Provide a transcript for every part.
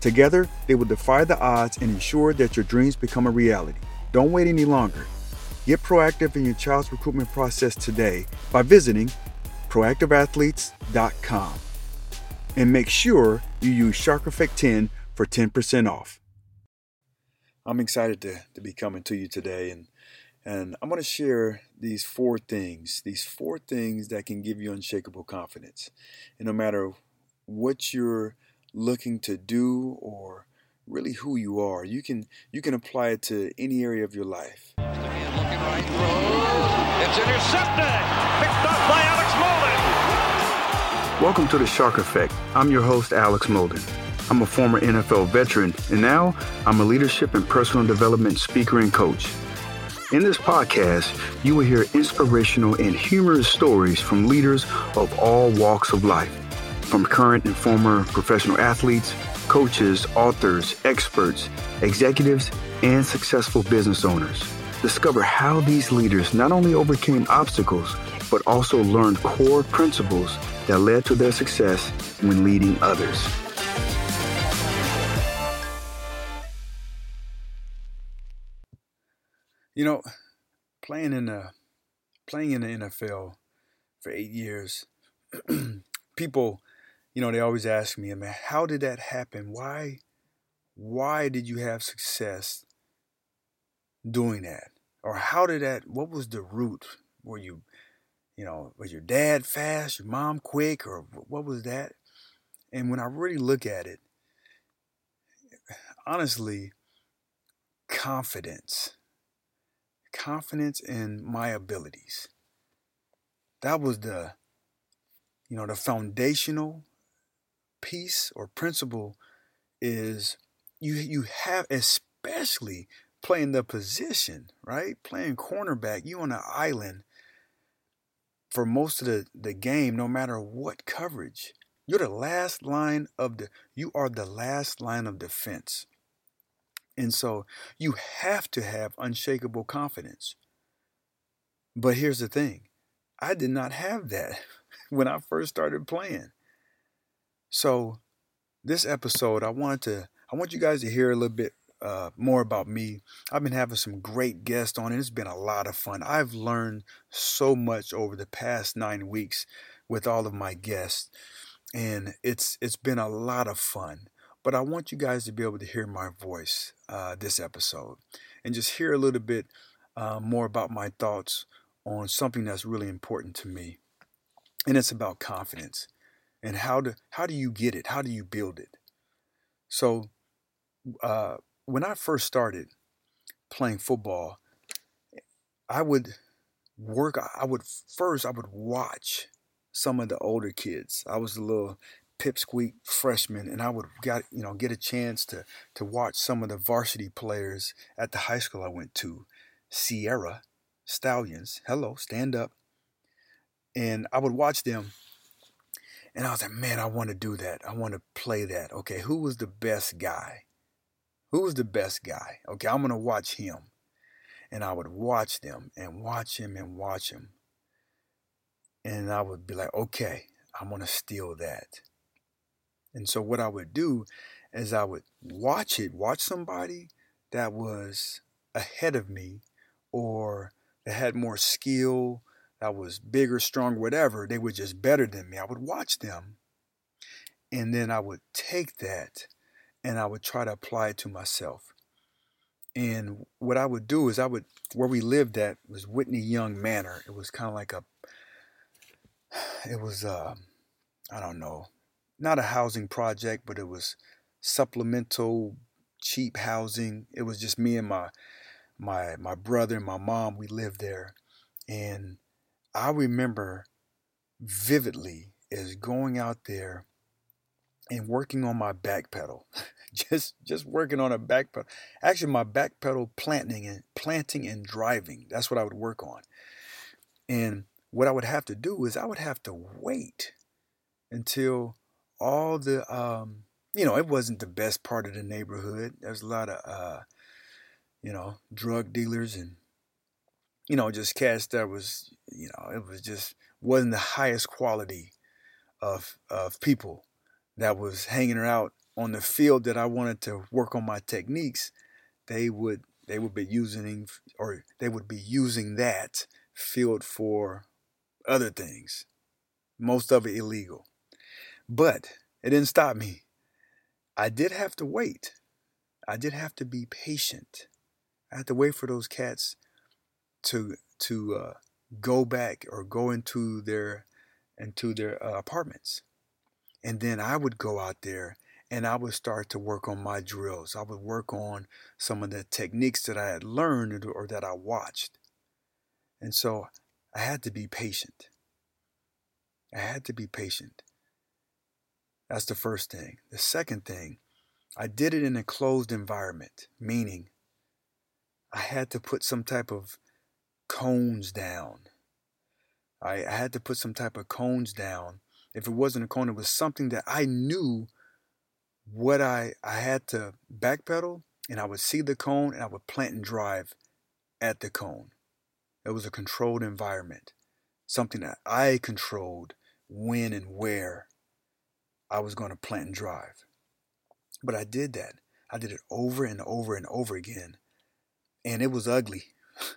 Together, they will defy the odds and ensure that your dreams become a reality. Don't wait any longer. Get proactive in your child's recruitment process today by visiting proactiveathletes.com. And make sure you use Shark Effect 10 for 10% off. I'm excited to, to be coming to you today and and I'm going to share these four things, these four things that can give you unshakable confidence. And no matter what you're looking to do or really who you are. You can you can apply it to any area of your life. It's intercepted, picked up by Alex Molden. Welcome to the Shark Effect. I'm your host, Alex Molden. I'm a former NFL veteran, and now I'm a leadership and personal development speaker and coach. In this podcast, you will hear inspirational and humorous stories from leaders of all walks of life from current and former professional athletes, coaches, authors, experts, executives, and successful business owners. Discover how these leaders not only overcame obstacles, but also learned core principles that led to their success when leading others. You know, playing in the playing in the NFL for eight years, people you know, they always ask me, man, how did that happen? Why, why did you have success doing that? Or how did that, what was the root? Were you, you know, was your dad fast, your mom quick, or what was that? And when I really look at it, honestly, confidence, confidence in my abilities. That was the, you know, the foundational piece or principle is you you have especially playing the position, right? Playing cornerback, you on an island for most of the, the game, no matter what coverage. You're the last line of the you are the last line of defense. And so you have to have unshakable confidence. But here's the thing. I did not have that when I first started playing. So, this episode, I wanted to, I want you guys to hear a little bit uh, more about me. I've been having some great guests on, and it's been a lot of fun. I've learned so much over the past nine weeks with all of my guests, and it's it's been a lot of fun. But I want you guys to be able to hear my voice uh, this episode, and just hear a little bit uh, more about my thoughts on something that's really important to me, and it's about confidence and how to how do you get it? How do you build it? So uh, when I first started playing football, I would work. I would first I would watch some of the older kids. I was a little pipsqueak freshman, and I would got you know get a chance to to watch some of the varsity players at the high school I went to, Sierra Stallions. Hello, stand up. And I would watch them and I was like, man, I want to do that. I want to play that. Okay, who was the best guy? Who was the best guy? Okay, I'm going to watch him. And I would watch them and watch him and watch him. and I would be like, okay, I'm gonna steal that. And so what I would do is I would watch it, watch somebody that was ahead of me or that had more skill, that was bigger, stronger, whatever. They were just better than me. I would watch them and then I would take that and I would try to apply it to myself. And what I would do is I would where we lived at was Whitney Young Manor. It was kind of like a it was uh I don't know, not a housing project, but it was supplemental cheap housing. It was just me and my my my brother and my mom. We lived there, and I remember vividly is going out there and working on my back pedal. just just working on a back pedal. Actually, my back pedal planting and planting and driving. That's what I would work on. And what I would have to do is I would have to wait until all the um, you know, it wasn't the best part of the neighborhood. There's a lot of uh, you know, drug dealers and you know, just cats that was, you know, it was just wasn't the highest quality of of people that was hanging out on the field that I wanted to work on my techniques, they would they would be using or they would be using that field for other things. Most of it illegal. But it didn't stop me. I did have to wait. I did have to be patient. I had to wait for those cats to to uh, go back or go into their into their uh, apartments. And then I would go out there and I would start to work on my drills. I would work on some of the techniques that I had learned or that I watched. And so I had to be patient. I had to be patient. That's the first thing. The second thing, I did it in a closed environment, meaning I had to put some type of cones down. I, I had to put some type of cones down if it wasn't a cone, it was something that I knew what I I had to backpedal, and I would see the cone and I would plant and drive at the cone. It was a controlled environment, something that I controlled when and where I was going to plant and drive. But I did that. I did it over and over and over again. And it was ugly.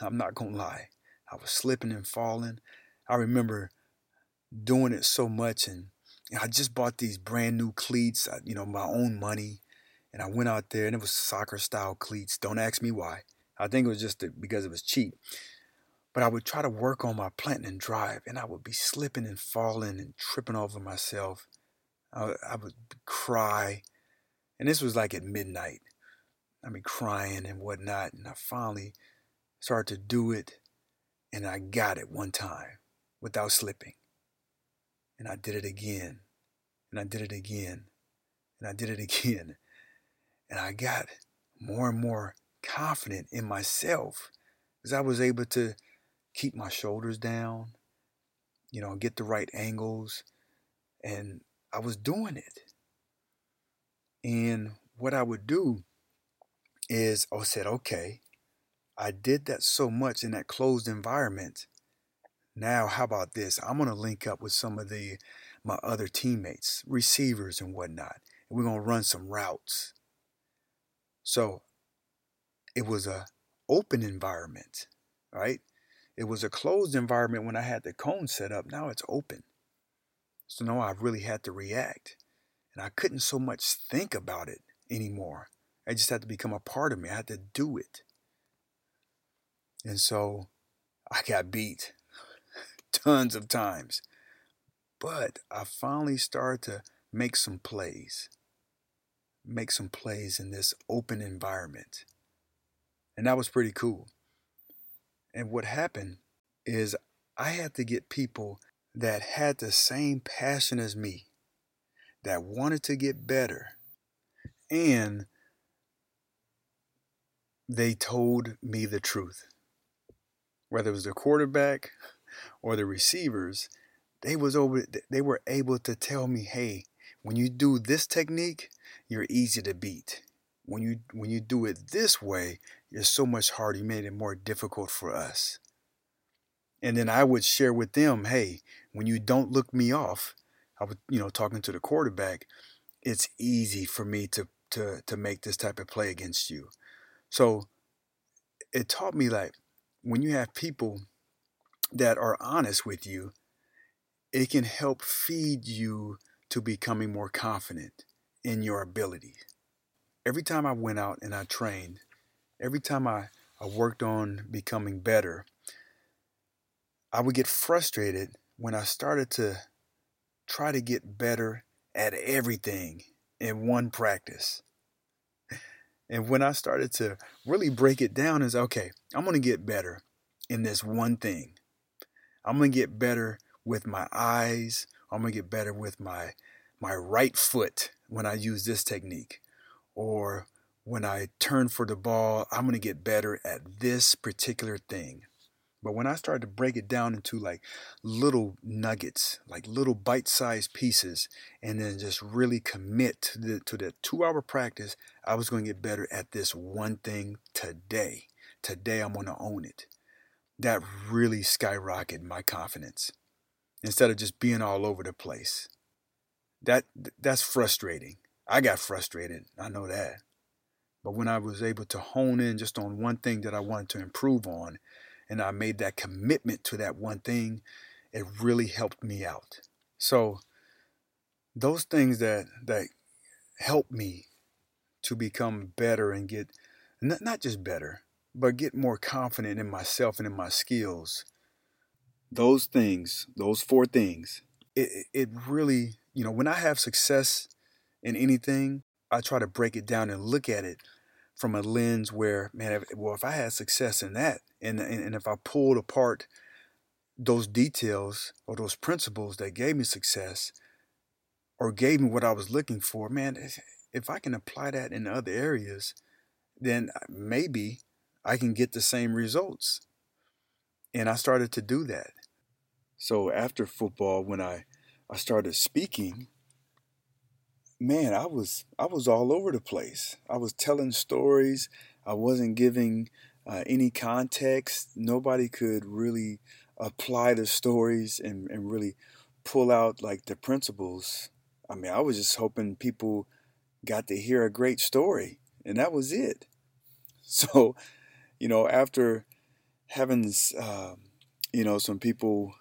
I'm not going to lie. I was slipping and falling. I remember doing it so much and I just bought these brand new cleats, uh, you know, my own money. And I went out there and it was soccer style cleats. Don't ask me why. I think it was just because it was cheap. But I would try to work on my planting and drive and I would be slipping and falling and tripping over myself. I, I would cry. And this was like at midnight. I mean, crying and whatnot. And I finally started to do it and I got it one time without slipping. And I did it again. And I did it again. And I did it again. And I got more and more confident in myself because I was able to keep my shoulders down, you know, get the right angles. And I was doing it. And what I would do is I said, okay, I did that so much in that closed environment now, how about this? I'm going to link up with some of the my other teammates, receivers and whatnot, and we're going to run some routes. So it was a open environment, right? It was a closed environment when I had the cone set up. Now it's open. So now I really had to react. And I couldn't so much think about it anymore. I just had to become a part of me. I had to do it. And so I got beat tons of times. But I finally started to make some plays, make some plays in this open environment. And that was pretty cool. And what happened is I had to get people that had the same passion as me, that wanted to get better, and they told me the truth. Whether it was the quarterback or the receivers, they was over they were able to tell me, "Hey, when you do this technique, you're easy to beat. When you when you do it this way, you're so much harder. You made it more difficult for us." And then I would share with them, hey, when you don't look me off, I was, you know, talking to the quarterback, it's easy for me to to to make this type of play against you. So it taught me like when you have people that are honest with you, it can help feed you to becoming more confident in your ability. Every time I went out and I trained, every time I, I worked on becoming better, I would get frustrated when I started to try to get better at everything in one practice. And when I started to really break it down, is okay, I'm going to get better in this one thing. I'm going to get better with my eyes. I'm going to get better with my my right foot when I use this technique. Or when I turn for the ball, I'm going to get better at this particular thing. But when I started to break it down into like little nuggets, like little bite-sized pieces, and then just really commit to the to the two-hour practice, I was going to get better at this one thing today. Today I'm going to own it. That really skyrocketed my confidence. Instead of just being all over the place. That that's frustrating. I got frustrated. I know that. But when I was able to hone in just on one thing that I wanted to improve on, and I made that commitment to that one thing, it really helped me out. So those things that that help me to become better and get not, not just better, but get more confident in myself and in my skills. Those things, those four things, it, it really, you know, when I have success in anything, I try to break it down and look at it from a lens where, man, if, well, if I had success in that, and, and, and if I pulled apart those details or those principles that gave me success or gave me what I was looking for, man, if I can apply that in other areas, then maybe I can get the same results. And I started to do that. So after football, when I, I started speaking, man, I was I was all over the place. I was telling stories. I wasn't giving uh, any context. Nobody could really apply the stories and, and really pull out like the principles. I mean, I was just hoping people got to hear a great story, and that was it. So, you know, after having, uh, you know, some people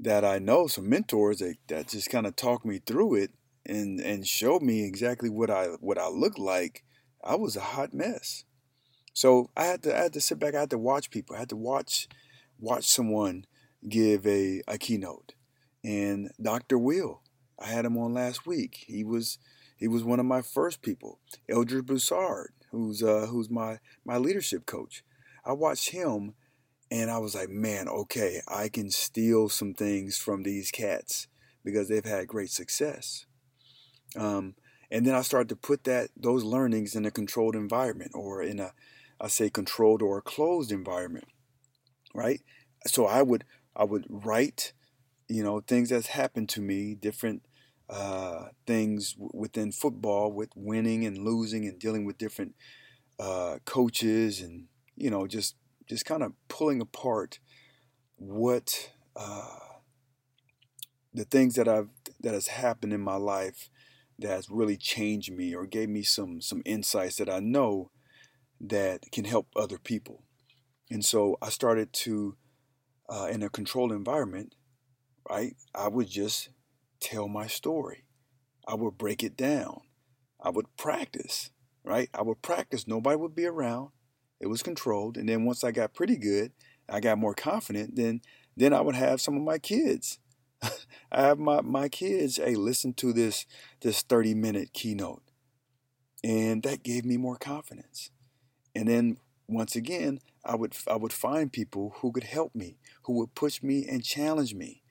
that I know, some mentors that, that just kind of talked me through it, and and showed me exactly what I what I looked like, I was a hot mess. So I had to I had to sit back. I had to watch people. I had to watch watch someone give a, a keynote. And Dr. Will, I had him on last week. He was he was one of my first people. Eldred Broussard, who's uh, who's my my leadership coach. I watched him, and I was like, man, okay, I can steal some things from these cats because they've had great success. Um, and then I started to put that those learnings in a controlled environment or in a I say controlled or a closed environment. Right? So I would I would write, you know, things that's happened to me, different uh, things w- within football with winning and losing and dealing with different uh, coaches and you know just just kind of pulling apart what uh, the things that I've that has happened in my life that has really changed me or gave me some some insights that I know that can help other people. And so I started to, uh, in a controlled environment, right? I would just tell my story. I would break it down. I would practice, right? I would practice. Nobody would be around. It was controlled. And then once I got pretty good, I got more confident. Then, then I would have some of my kids I have my, my kids, hey, listen to this this 30 minute keynote. And that gave me more confidence. And then once again, I would I would find people who could help me, who would push me and challenge me,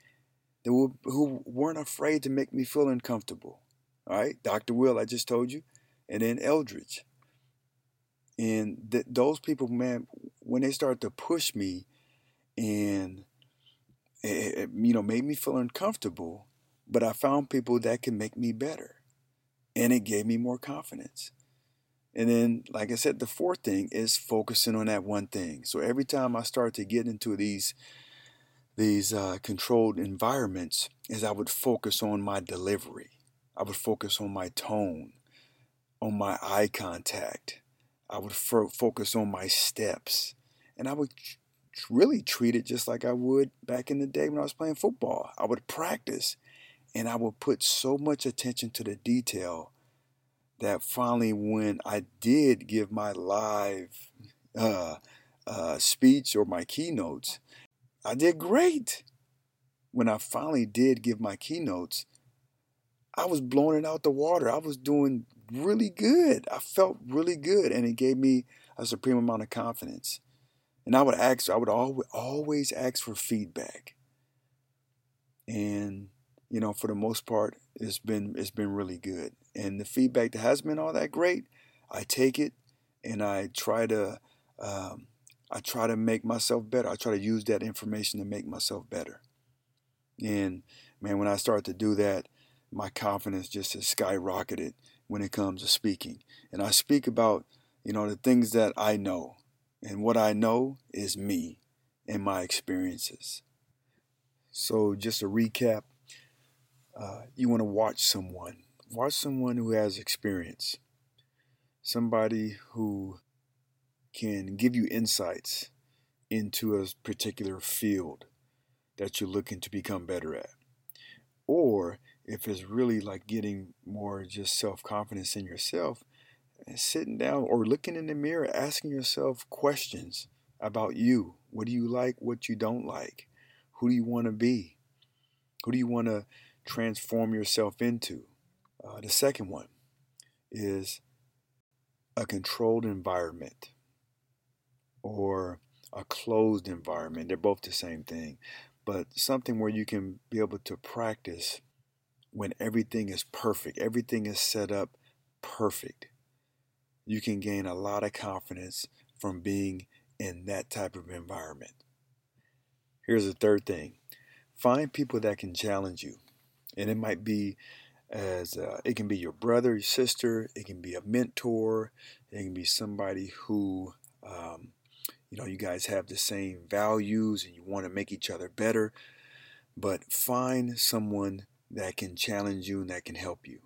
that would, who weren't afraid to make me feel uncomfortable. All right, Dr. Will, I just told you, and then Eldridge. And th- those people, man, when they started to push me and it, it, you know, made me feel uncomfortable, but I found people that can make me better. And it gave me more confidence. And then, like I said, the fourth thing is focusing on that one thing. So every time I start to get into these these uh, controlled environments is I would focus on my delivery. I would focus on my tone, on my eye contact. I would fo- focus on my steps. And I would really treat it just like I would back in the day when I was playing football. I would practice and I would put so much attention to the detail that finally, when I did give my live uh, uh, speech or my keynotes, I did great. When I finally did give my keynotes, I was blowing it out the water. I was doing really good. I felt really good, and it gave me a supreme amount of confidence. And I would ask, I would always ask for feedback. And you know, for the most part, it's been it's been really good. And the feedback that has been all that great, I take it and I try to um, I try to make myself better. I try to use that information to make myself better. And man, when I start to do that, my confidence just has skyrocketed when it comes to speaking. And I speak about, you know, the things that I know. And what I know is me and my experiences. So, just a recap uh, you want to watch someone. Watch someone who has experience. Somebody who can give you insights into a particular field that you're looking to become better at. Or if it's really like getting more just self confidence in yourself, and sitting down or looking in the mirror, asking yourself questions about you. What do you like? What you don't like? Who do you want to be? Who do you want to transform yourself into? Uh, the second one is a controlled environment or a closed environment. They're both the same thing, but something where you can be able to practice when everything is perfect, everything is set up perfect. You can gain a lot of confidence from being in that type of environment. Here's the third thing find people that can challenge you. And it might be as uh, it can be your brother, your sister, it can be a mentor, it can be somebody who um, you know, you guys have the same values and you want to make each other better, but find someone that can challenge you and that can help you.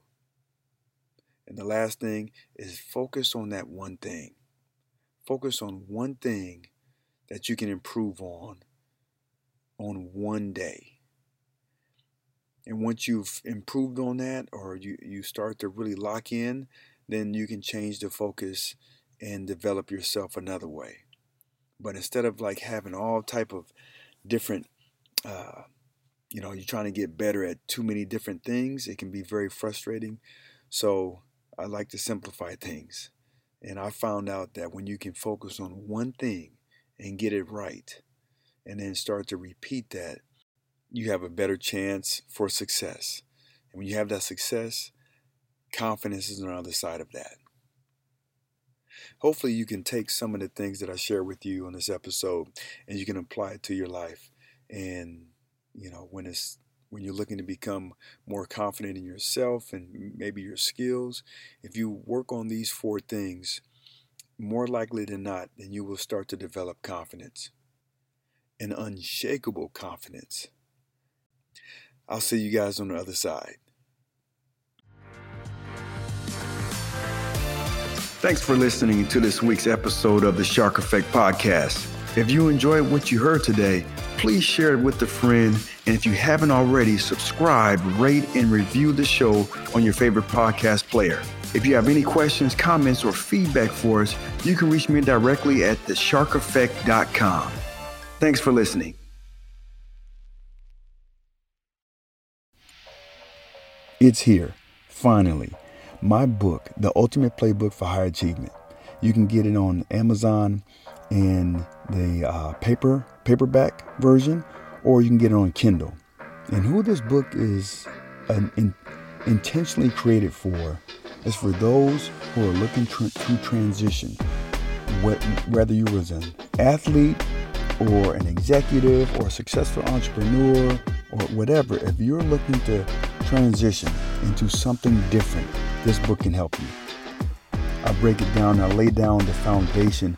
And the last thing is focus on that one thing. Focus on one thing that you can improve on on one day. And once you've improved on that or you, you start to really lock in, then you can change the focus and develop yourself another way. But instead of like having all type of different, uh, you know, you're trying to get better at too many different things, it can be very frustrating. So I like to simplify things. And I found out that when you can focus on one thing and get it right, and then start to repeat that, you have a better chance for success. And when you have that success, confidence is on the other side of that hopefully you can take some of the things that I share with you on this episode and you can apply it to your life. And you know, when it's when you're looking to become more confident in yourself and maybe your skills, if you work on these four things, more likely than not, then you will start to develop confidence, an unshakable confidence. I'll see you guys on the other side. Thanks for listening to this week's episode of the Shark Effect Podcast. If you enjoyed what you heard today, please share it with a friend. And if you haven't already, subscribe, rate, and review the show on your favorite podcast player. If you have any questions, comments, or feedback for us, you can reach me directly at thesharkeffect.com. Thanks for listening. It's here, finally my book, The Ultimate Playbook for High Achievement. You can get it on Amazon in the uh, paper paperback version, or you can get it on Kindle. And who this book is an, in, intentionally created for is for those who are looking tr- to transition. whether you was an athlete or an executive or a successful entrepreneur or whatever, if you're looking to transition into something different, this book can help you. I break it down, I lay down the foundation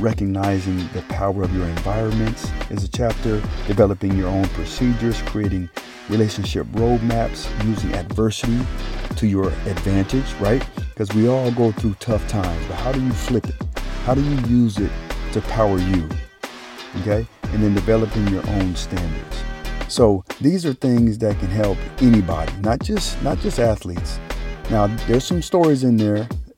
recognizing the power of your environments is a chapter. Developing your own procedures, creating relationship roadmaps, using adversity to your advantage, right? Because we all go through tough times, but how do you flip it? How do you use it to power you? Okay? And then developing your own standards. So these are things that can help anybody, not just not just athletes. Now there's some stories in there,